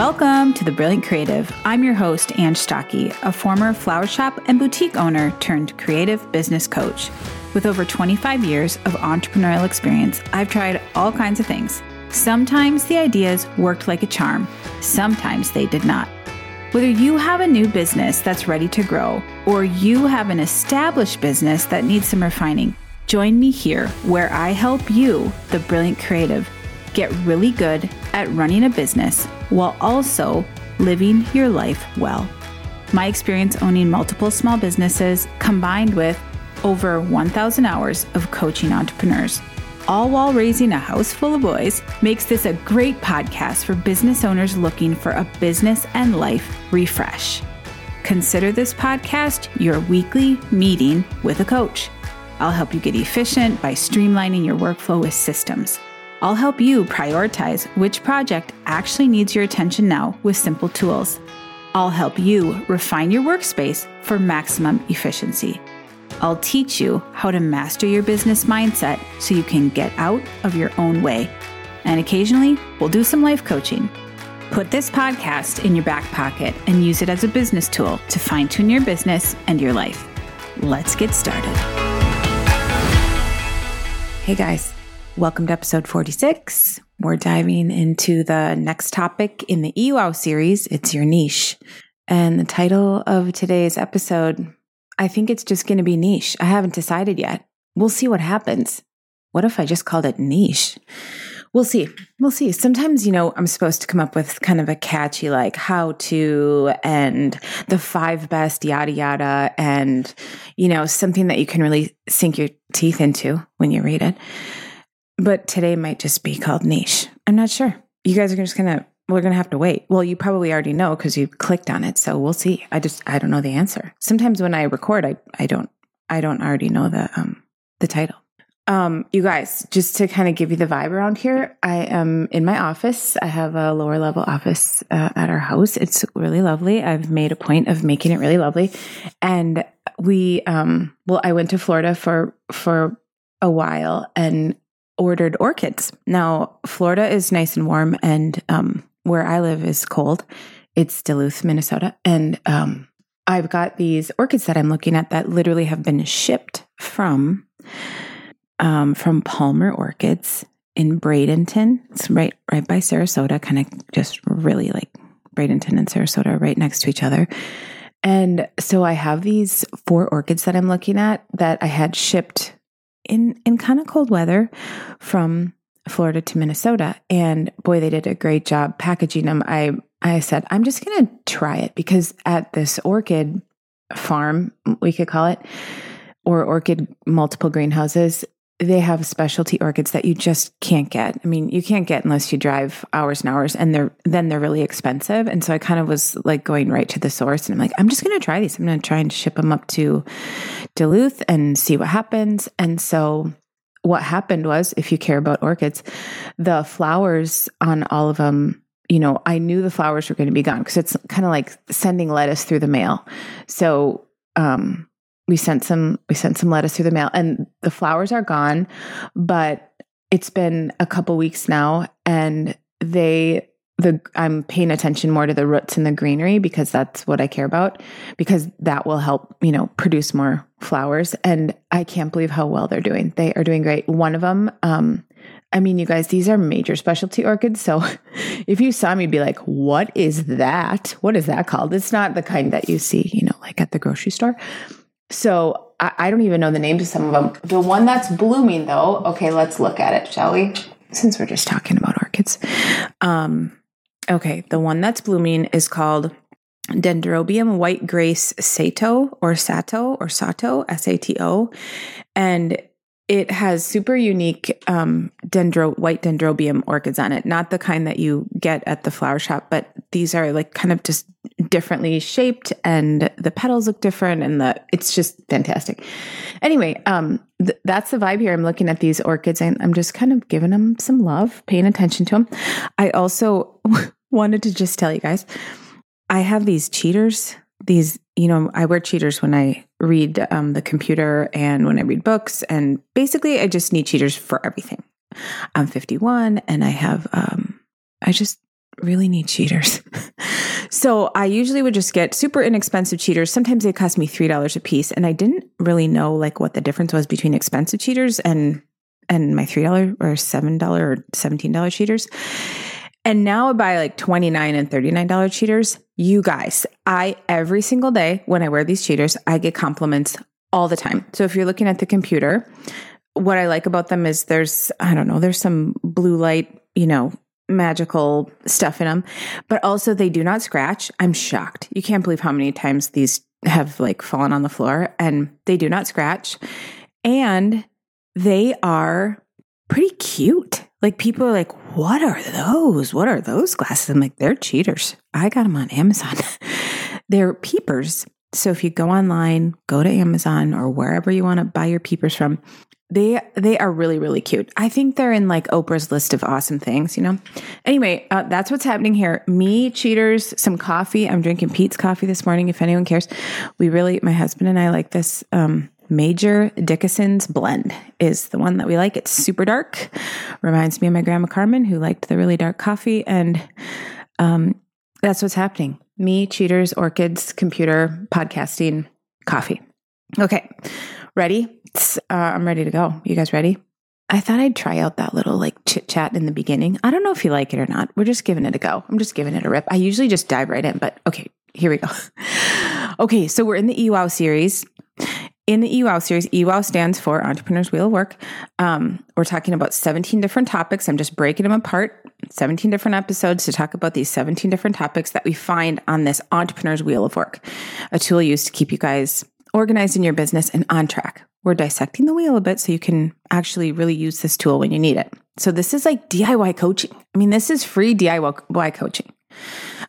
Welcome to The Brilliant Creative. I'm your host, Ang Stocke, a former flower shop and boutique owner turned creative business coach. With over 25 years of entrepreneurial experience, I've tried all kinds of things. Sometimes the ideas worked like a charm, sometimes they did not. Whether you have a new business that's ready to grow or you have an established business that needs some refining, join me here where I help you, the brilliant creative, get really good at running a business while also living your life well. My experience owning multiple small businesses combined with over 1,000 hours of coaching entrepreneurs, all while raising a house full of boys, makes this a great podcast for business owners looking for a business and life refresh. Consider this podcast your weekly meeting with a coach. I'll help you get efficient by streamlining your workflow with systems. I'll help you prioritize which project actually needs your attention now with simple tools. I'll help you refine your workspace for maximum efficiency. I'll teach you how to master your business mindset so you can get out of your own way. And occasionally, we'll do some life coaching. Put this podcast in your back pocket and use it as a business tool to fine tune your business and your life. Let's get started. Hey guys. Welcome to episode 46. We're diving into the next topic in the EWOW series. It's your niche. And the title of today's episode, I think it's just going to be niche. I haven't decided yet. We'll see what happens. What if I just called it niche? We'll see. We'll see. Sometimes, you know, I'm supposed to come up with kind of a catchy, like how to and the five best, yada, yada, and, you know, something that you can really sink your teeth into when you read it. But today might just be called niche. I'm not sure. You guys are just gonna we're gonna have to wait. Well, you probably already know because you clicked on it. So we'll see. I just I don't know the answer. Sometimes when I record, I I don't I don't already know the um the title. Um, you guys, just to kind of give you the vibe around here, I am in my office. I have a lower level office uh, at our house. It's really lovely. I've made a point of making it really lovely, and we um well, I went to Florida for for a while, and ordered orchids. Now, Florida is nice and warm, and um, where I live is cold. It's Duluth, Minnesota. And um, I've got these orchids that I'm looking at that literally have been shipped from um, from Palmer Orchids in Bradenton. It's right right by Sarasota, kind of just really like Bradenton and Sarasota right next to each other. And so I have these four orchids that I'm looking at that I had shipped in in kind of cold weather from Florida to Minnesota. And boy, they did a great job packaging them. I I said, I'm just gonna try it because at this orchid farm, we could call it, or orchid multiple greenhouses, they have specialty orchids that you just can't get. I mean, you can't get unless you drive hours and hours and they're then they're really expensive. And so I kind of was like going right to the source and I'm like, I'm just going to try these. I'm going to try and ship them up to Duluth and see what happens. And so what happened was if you care about orchids, the flowers on all of them you know, I knew the flowers were going to be gone because it's kind of like sending lettuce through the mail. So, um, we sent some we sent some lettuce through the mail and the flowers are gone but it's been a couple weeks now and they the I'm paying attention more to the roots and the greenery because that's what I care about because that will help, you know, produce more flowers and I can't believe how well they're doing. They are doing great. One of them um I mean, you guys, these are major specialty orchids. So if you saw me, be like, what is that? What is that called? It's not the kind that you see, you know, like at the grocery store. So I, I don't even know the names of some of them. The one that's blooming, though, okay, let's look at it, shall we? Since we're just talking about orchids. Um, okay, the one that's blooming is called Dendrobium white grace sato or sato or sato, S A T O. And it has super unique um, dendro white dendrobium orchids on it. Not the kind that you get at the flower shop but these are like kind of just differently shaped and the petals look different and the it's just fantastic. Anyway um th- that's the vibe here. I'm looking at these orchids and i'm just kind of giving them some love paying attention to them i also wanted to just tell you guys i have these cheaters these you know i wear cheaters when i read um, the computer and when i read books and basically i just need cheaters for everything i'm 51 and i have um, i just really need cheaters. so I usually would just get super inexpensive cheaters. Sometimes they cost me $3 a piece. And I didn't really know like what the difference was between expensive cheaters and and my $3 or $7 or $17 cheaters. And now I buy like 29 and $39 cheaters. You guys, I every single day when I wear these cheaters, I get compliments all the time. So if you're looking at the computer, what I like about them is there's, I don't know, there's some blue light, you know, magical stuff in them, but also they do not scratch. I'm shocked. You can't believe how many times these have like fallen on the floor and they do not scratch. And they are pretty cute. Like people are like, what are those? What are those glasses? I'm like, they're cheaters. I got them on Amazon. they're peepers. So if you go online, go to Amazon or wherever you want to buy your peepers from, they they are really really cute. I think they're in like Oprah's list of awesome things, you know. Anyway, uh, that's what's happening here. Me, cheaters, some coffee. I'm drinking Peet's coffee this morning. If anyone cares, we really, my husband and I like this. Um, Major Dickason's blend is the one that we like. It's super dark. Reminds me of my grandma Carmen, who liked the really dark coffee, and um, that's what's happening. Me, cheaters, orchids, computer, podcasting, coffee. Okay, ready? Uh, I'm ready to go. You guys ready? I thought I'd try out that little like chit chat in the beginning. I don't know if you like it or not. We're just giving it a go. I'm just giving it a rip. I usually just dive right in, but okay, here we go. okay, so we're in the EWOW series. In the EWOW series, EWOW stands for Entrepreneur's Wheel of Work. Um, we're talking about 17 different topics. I'm just breaking them apart, 17 different episodes to talk about these 17 different topics that we find on this Entrepreneur's Wheel of Work, a tool used to keep you guys organized in your business and on track. We're dissecting the wheel a bit so you can actually really use this tool when you need it. So, this is like DIY coaching. I mean, this is free DIY coaching.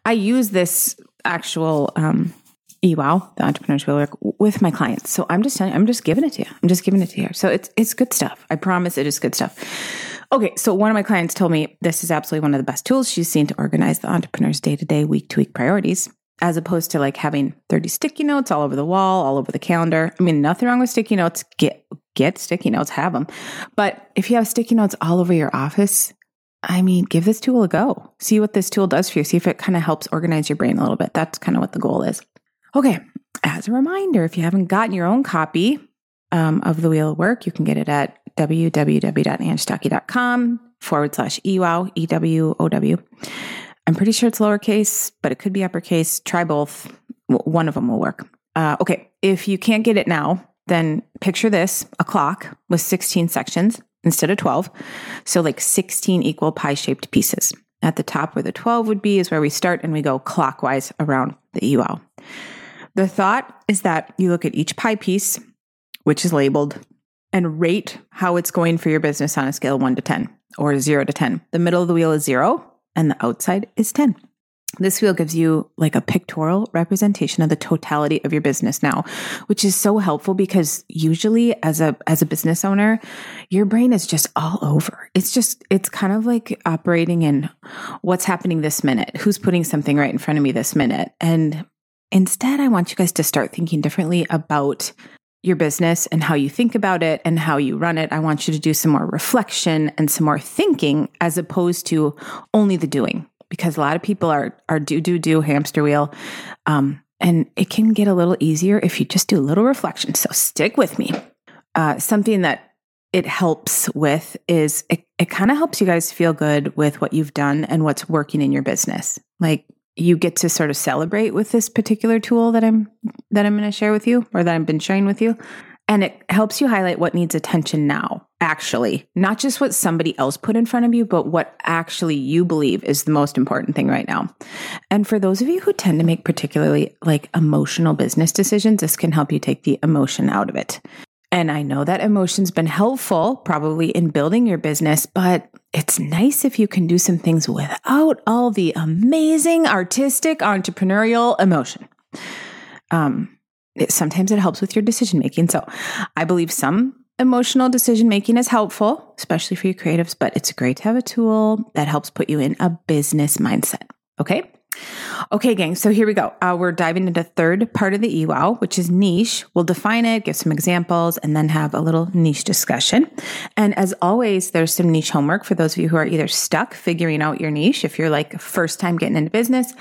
I use this actual um, EWOW, the Entrepreneur's Work, with my clients. So I'm just telling, I'm just giving it to you. I'm just giving it to you. So it's it's good stuff. I promise it is good stuff. Okay, so one of my clients told me this is absolutely one of the best tools she's seen to organize the entrepreneur's day to day, week to week priorities as opposed to like having 30 sticky notes all over the wall, all over the calendar. I mean, nothing wrong with sticky notes. Get get sticky notes, have them. But if you have sticky notes all over your office, I mean, give this tool a go. See what this tool does for you. See if it kind of helps organize your brain a little bit. That's kind of what the goal is. Okay. As a reminder, if you haven't gotten your own copy um, of the Wheel of Work, you can get it at www.angstocke.com forward slash EWOW, E W O W. I'm pretty sure it's lowercase, but it could be uppercase. Try both. One of them will work. Uh, okay. If you can't get it now, then picture this a clock with 16 sections instead of 12. So, like 16 equal pie shaped pieces. At the top where the 12 would be is where we start and we go clockwise around the EWOW. The thought is that you look at each pie piece, which is labeled, and rate how it's going for your business on a scale of 1 to 10 or 0 to 10. The middle of the wheel is 0 and the outside is 10. This wheel gives you like a pictorial representation of the totality of your business now, which is so helpful because usually as a as a business owner, your brain is just all over. It's just it's kind of like operating in what's happening this minute, who's putting something right in front of me this minute. And instead, I want you guys to start thinking differently about your business and how you think about it and how you run it. I want you to do some more reflection and some more thinking as opposed to only the doing, because a lot of people are are do do do hamster wheel, um, and it can get a little easier if you just do a little reflection. So stick with me. Uh, something that it helps with is it, it kind of helps you guys feel good with what you've done and what's working in your business. Like you get to sort of celebrate with this particular tool that I'm that I'm going to share with you or that I've been sharing with you. And it helps you highlight what needs attention now, actually, not just what somebody else put in front of you, but what actually you believe is the most important thing right now. And for those of you who tend to make particularly like emotional business decisions, this can help you take the emotion out of it. And I know that emotion's been helpful probably in building your business, but it's nice if you can do some things without all the amazing artistic entrepreneurial emotion. Um, it, sometimes it helps with your decision making. So I believe some emotional decision making is helpful, especially for you creatives, but it's great to have a tool that helps put you in a business mindset. Okay. Okay, gang. So here we go. Uh, we're diving into third part of the EWOW, which is niche. We'll define it, give some examples, and then have a little niche discussion. And as always, there's some niche homework for those of you who are either stuck figuring out your niche, if you're like first time getting into business,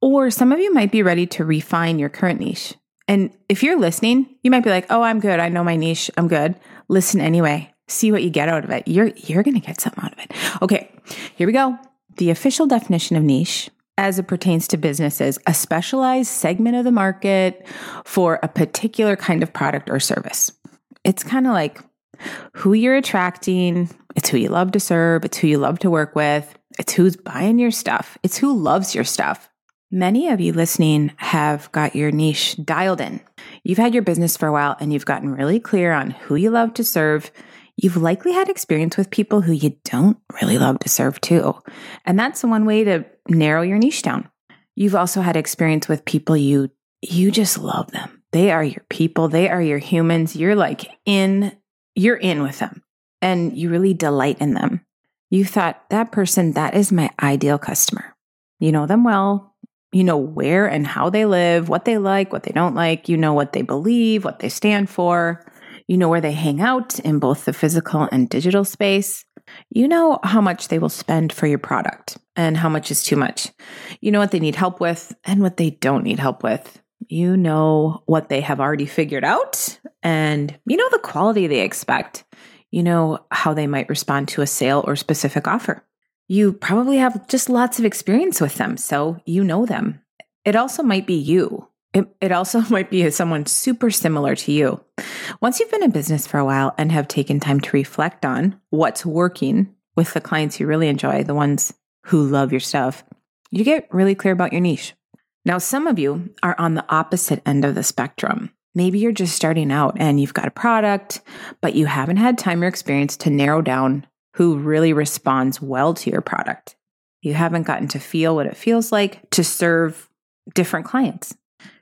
or some of you might be ready to refine your current niche. And if you're listening, you might be like, "Oh, I'm good. I know my niche. I'm good." Listen anyway. See what you get out of it. You're you're going to get something out of it. Okay. Here we go. The official definition of niche as it pertains to businesses, a specialized segment of the market for a particular kind of product or service. It's kind of like who you're attracting, it's who you love to serve, it's who you love to work with, it's who's buying your stuff, it's who loves your stuff. Many of you listening have got your niche dialed in. You've had your business for a while and you've gotten really clear on who you love to serve. You've likely had experience with people who you don't really love to serve too. And that's one way to narrow your niche down. You've also had experience with people you you just love them. They are your people, they are your humans. You're like in you're in with them and you really delight in them. You thought that person that is my ideal customer. You know them well. You know where and how they live, what they like, what they don't like. You know what they believe, what they stand for. You know where they hang out in both the physical and digital space. You know how much they will spend for your product and how much is too much. You know what they need help with and what they don't need help with. You know what they have already figured out and you know the quality they expect. You know how they might respond to a sale or specific offer. You probably have just lots of experience with them, so you know them. It also might be you. It, it also might be someone super similar to you. Once you've been in business for a while and have taken time to reflect on what's working with the clients you really enjoy, the ones who love your stuff, you get really clear about your niche. Now, some of you are on the opposite end of the spectrum. Maybe you're just starting out and you've got a product, but you haven't had time or experience to narrow down who really responds well to your product. You haven't gotten to feel what it feels like to serve different clients.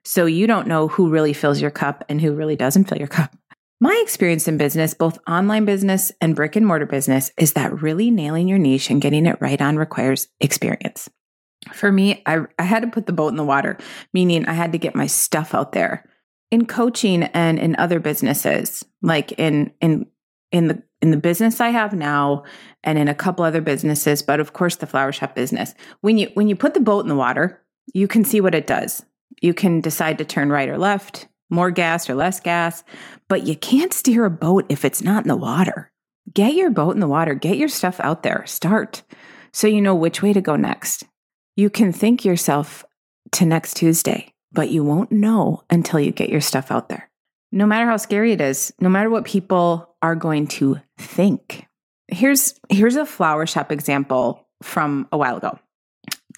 So you don't know who really fills your cup and who really doesn't fill your cup. My experience in business, both online business and brick and mortar business, is that really nailing your niche and getting it right on requires experience. For me, I, I had to put the boat in the water, meaning I had to get my stuff out there. In coaching and in other businesses, like in in in the in the business I have now and in a couple other businesses, but of course the flower shop business. When you when you put the boat in the water, you can see what it does. You can decide to turn right or left, more gas or less gas, but you can't steer a boat if it's not in the water. Get your boat in the water, get your stuff out there, start so you know which way to go next. You can think yourself to next Tuesday, but you won't know until you get your stuff out there. No matter how scary it is, no matter what people are going to think. Here's here's a flower shop example from a while ago.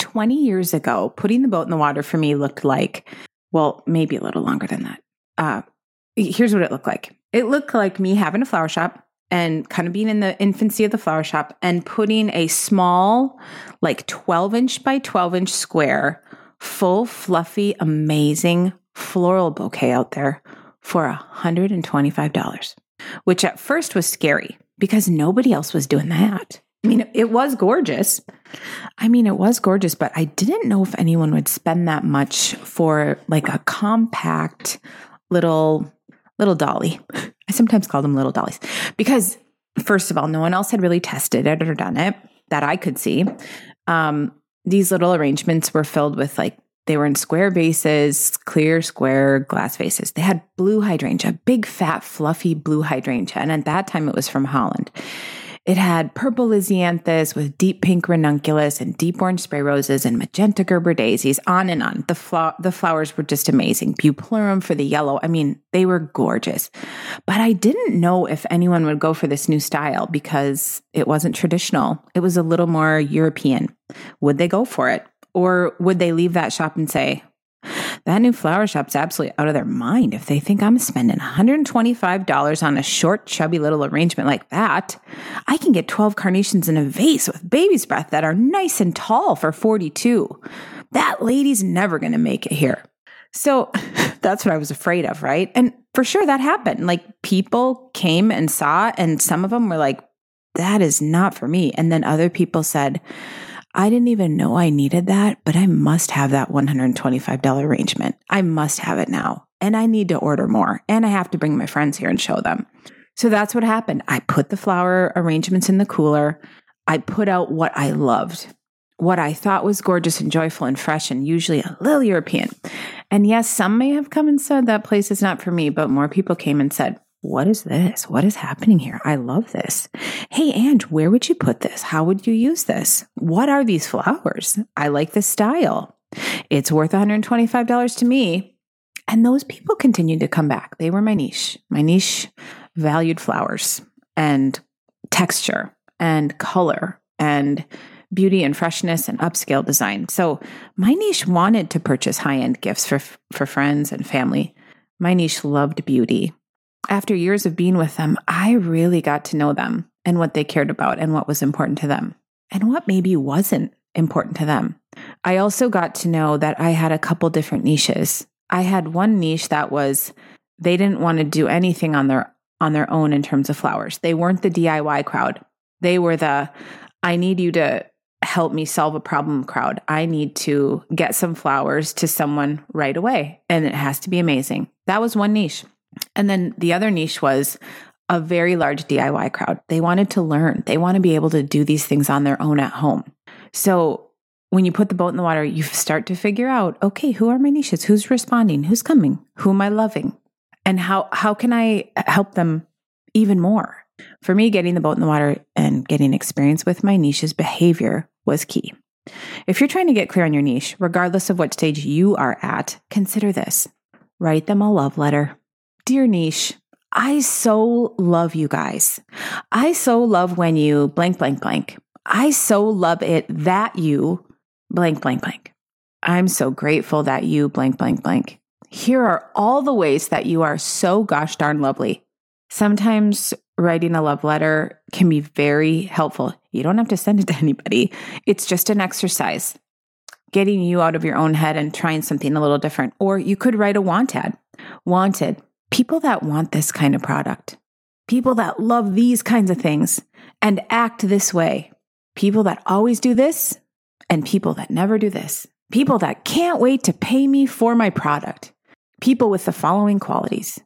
20 years ago, putting the boat in the water for me looked like, well, maybe a little longer than that. Uh, here's what it looked like it looked like me having a flower shop and kind of being in the infancy of the flower shop and putting a small, like 12 inch by 12 inch square, full, fluffy, amazing floral bouquet out there for $125, which at first was scary because nobody else was doing that. I mean, it was gorgeous. I mean, it was gorgeous, but I didn't know if anyone would spend that much for like a compact little little dolly. I sometimes call them little dollies because first of all, no one else had really tested it or done it that I could see. Um, these little arrangements were filled with like they were in square vases, clear square glass vases. They had blue hydrangea, big fat fluffy blue hydrangea, and at that time it was from Holland. It had purple lisianthus with deep pink ranunculus and deep orange spray roses and magenta Gerber daisies, on and on. The, flo- the flowers were just amazing. Bupleurum for the yellow. I mean, they were gorgeous. But I didn't know if anyone would go for this new style because it wasn't traditional. It was a little more European. Would they go for it? Or would they leave that shop and say, that new flower shop's absolutely out of their mind if they think I'm spending $125 on a short, chubby little arrangement like that. I can get 12 carnations in a vase with baby's breath that are nice and tall for 42. That lady's never going to make it here. So that's what I was afraid of, right? And for sure that happened. Like people came and saw, and some of them were like, that is not for me. And then other people said, I didn't even know I needed that, but I must have that $125 arrangement. I must have it now. And I need to order more. And I have to bring my friends here and show them. So that's what happened. I put the flower arrangements in the cooler. I put out what I loved, what I thought was gorgeous and joyful and fresh and usually a little European. And yes, some may have come and said that place is not for me, but more people came and said, what is this? What is happening here? I love this. Hey, Ang, where would you put this? How would you use this? What are these flowers? I like this style. It's worth $125 to me. And those people continued to come back. They were my niche. My niche valued flowers and texture and color and beauty and freshness and upscale design. So my niche wanted to purchase high-end gifts for for friends and family. My niche loved beauty after years of being with them, I really got to know them and what they cared about and what was important to them and what maybe wasn't important to them. I also got to know that I had a couple different niches. I had one niche that was they didn't want to do anything on their on their own in terms of flowers. They weren't the DIY crowd. They were the I need you to help me solve a problem crowd. I need to get some flowers to someone right away and it has to be amazing. That was one niche. And then the other niche was a very large DIY crowd. They wanted to learn, they want to be able to do these things on their own at home. So when you put the boat in the water, you start to figure out okay, who are my niches? Who's responding? Who's coming? Who am I loving? And how, how can I help them even more? For me, getting the boat in the water and getting experience with my niche's behavior was key. If you're trying to get clear on your niche, regardless of what stage you are at, consider this write them a love letter. Dear Niche, I so love you guys. I so love when you blank, blank, blank. I so love it that you blank, blank, blank. I'm so grateful that you blank, blank, blank. Here are all the ways that you are so gosh darn lovely. Sometimes writing a love letter can be very helpful. You don't have to send it to anybody, it's just an exercise, getting you out of your own head and trying something a little different. Or you could write a want ad. Wanted, people that want this kind of product, people that love these kinds of things and act this way, people that always do this and people that never do this, people that can't wait to pay me for my product, people with the following qualities,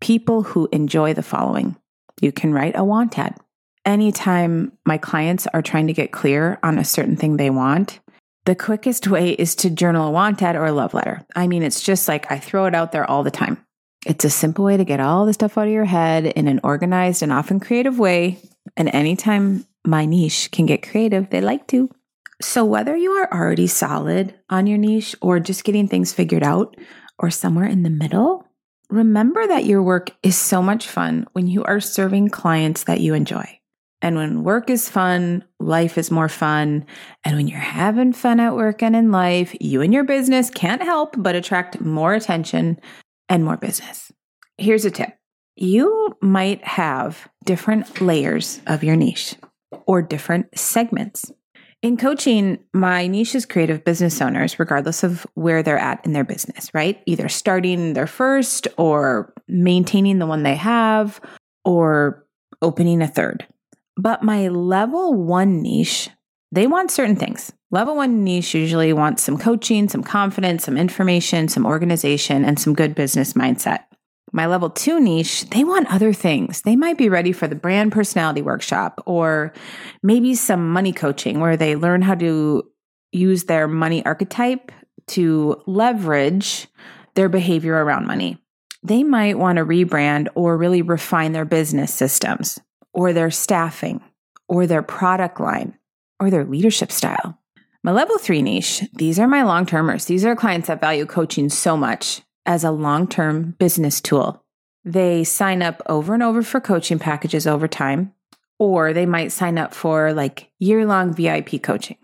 people who enjoy the following. You can write a want ad. Anytime my clients are trying to get clear on a certain thing they want, the quickest way is to journal a want ad or a love letter. I mean, it's just like I throw it out there all the time. It's a simple way to get all the stuff out of your head in an organized and often creative way. And anytime my niche can get creative, they like to. So, whether you are already solid on your niche or just getting things figured out or somewhere in the middle, remember that your work is so much fun when you are serving clients that you enjoy. And when work is fun, life is more fun. And when you're having fun at work and in life, you and your business can't help but attract more attention and more business. Here's a tip you might have different layers of your niche or different segments. In coaching, my niche is creative business owners, regardless of where they're at in their business, right? Either starting their first or maintaining the one they have or opening a third. But my level one niche, they want certain things. Level one niche usually wants some coaching, some confidence, some information, some organization, and some good business mindset. My level two niche, they want other things. They might be ready for the brand personality workshop or maybe some money coaching where they learn how to use their money archetype to leverage their behavior around money. They might want to rebrand or really refine their business systems or their staffing or their product line or their leadership style. My level three niche, these are my long termers. These are clients that value coaching so much as a long term business tool. They sign up over and over for coaching packages over time, or they might sign up for like year long VIP coaching.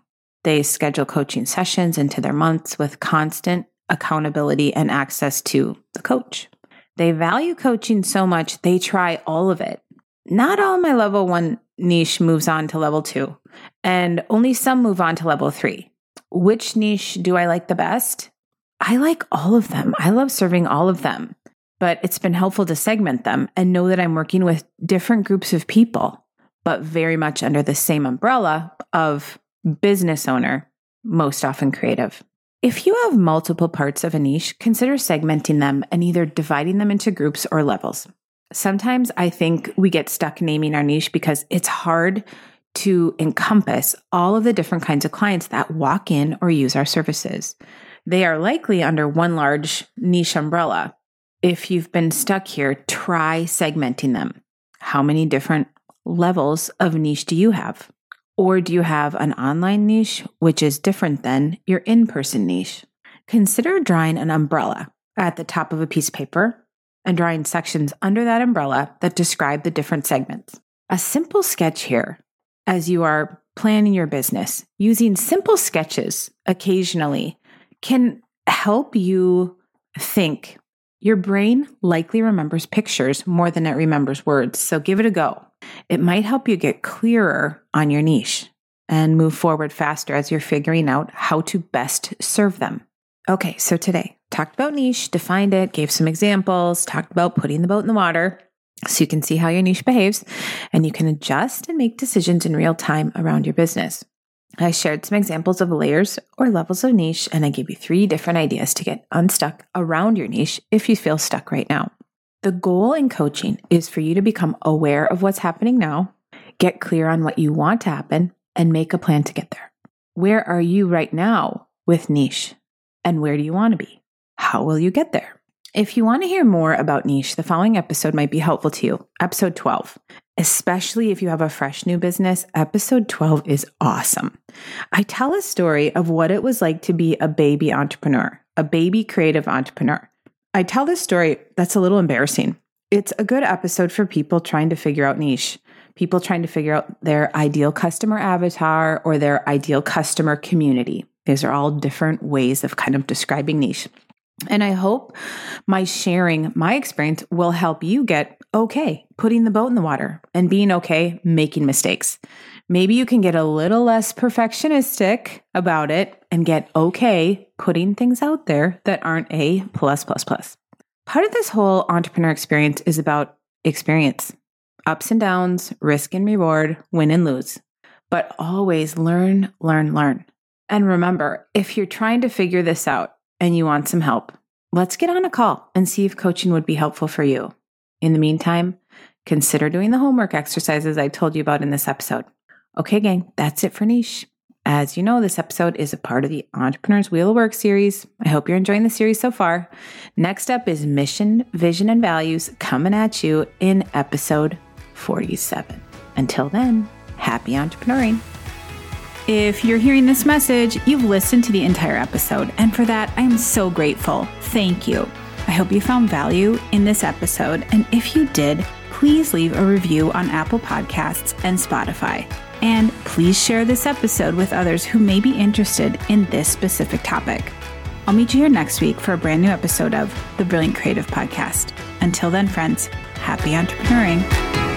They schedule coaching sessions into their months with constant accountability and access to the coach. They value coaching so much, they try all of it. Not all my level one niche moves on to level two, and only some move on to level three. Which niche do I like the best? I like all of them. I love serving all of them, but it's been helpful to segment them and know that I'm working with different groups of people, but very much under the same umbrella of business owner, most often creative. If you have multiple parts of a niche, consider segmenting them and either dividing them into groups or levels. Sometimes I think we get stuck naming our niche because it's hard to encompass all of the different kinds of clients that walk in or use our services. They are likely under one large niche umbrella. If you've been stuck here, try segmenting them. How many different levels of niche do you have? Or do you have an online niche, which is different than your in person niche? Consider drawing an umbrella at the top of a piece of paper and drawing sections under that umbrella that describe the different segments. A simple sketch here as you are planning your business, using simple sketches occasionally can help you think. Your brain likely remembers pictures more than it remembers words, so give it a go. It might help you get clearer on your niche and move forward faster as you're figuring out how to best serve them. Okay, so today talked about niche, defined it, gave some examples, talked about putting the boat in the water so you can see how your niche behaves and you can adjust and make decisions in real time around your business. I shared some examples of layers or levels of niche, and I gave you three different ideas to get unstuck around your niche if you feel stuck right now. The goal in coaching is for you to become aware of what's happening now, get clear on what you want to happen, and make a plan to get there. Where are you right now with niche? And where do you want to be? How will you get there? If you want to hear more about niche, the following episode might be helpful to you. Episode 12. Especially if you have a fresh new business, episode 12 is awesome. I tell a story of what it was like to be a baby entrepreneur, a baby creative entrepreneur. I tell this story that's a little embarrassing. It's a good episode for people trying to figure out niche, people trying to figure out their ideal customer avatar or their ideal customer community. These are all different ways of kind of describing niche. And I hope my sharing my experience will help you get okay putting the boat in the water and being okay making mistakes. Maybe you can get a little less perfectionistic about it and get okay putting things out there that aren't a plus plus plus. Part of this whole entrepreneur experience is about experience, ups and downs, risk and reward, win and lose. But always learn, learn, learn. And remember, if you're trying to figure this out, and you want some help, let's get on a call and see if coaching would be helpful for you. In the meantime, consider doing the homework exercises I told you about in this episode. Okay, gang, that's it for niche. As you know, this episode is a part of the Entrepreneur's Wheel of Work series. I hope you're enjoying the series so far. Next up is mission, vision, and values coming at you in episode 47. Until then, happy entrepreneuring. If you're hearing this message, you've listened to the entire episode, and for that, I am so grateful. Thank you. I hope you found value in this episode, and if you did, please leave a review on Apple Podcasts and Spotify. And please share this episode with others who may be interested in this specific topic. I'll meet you here next week for a brand new episode of the Brilliant Creative Podcast. Until then, friends, happy entrepreneuring.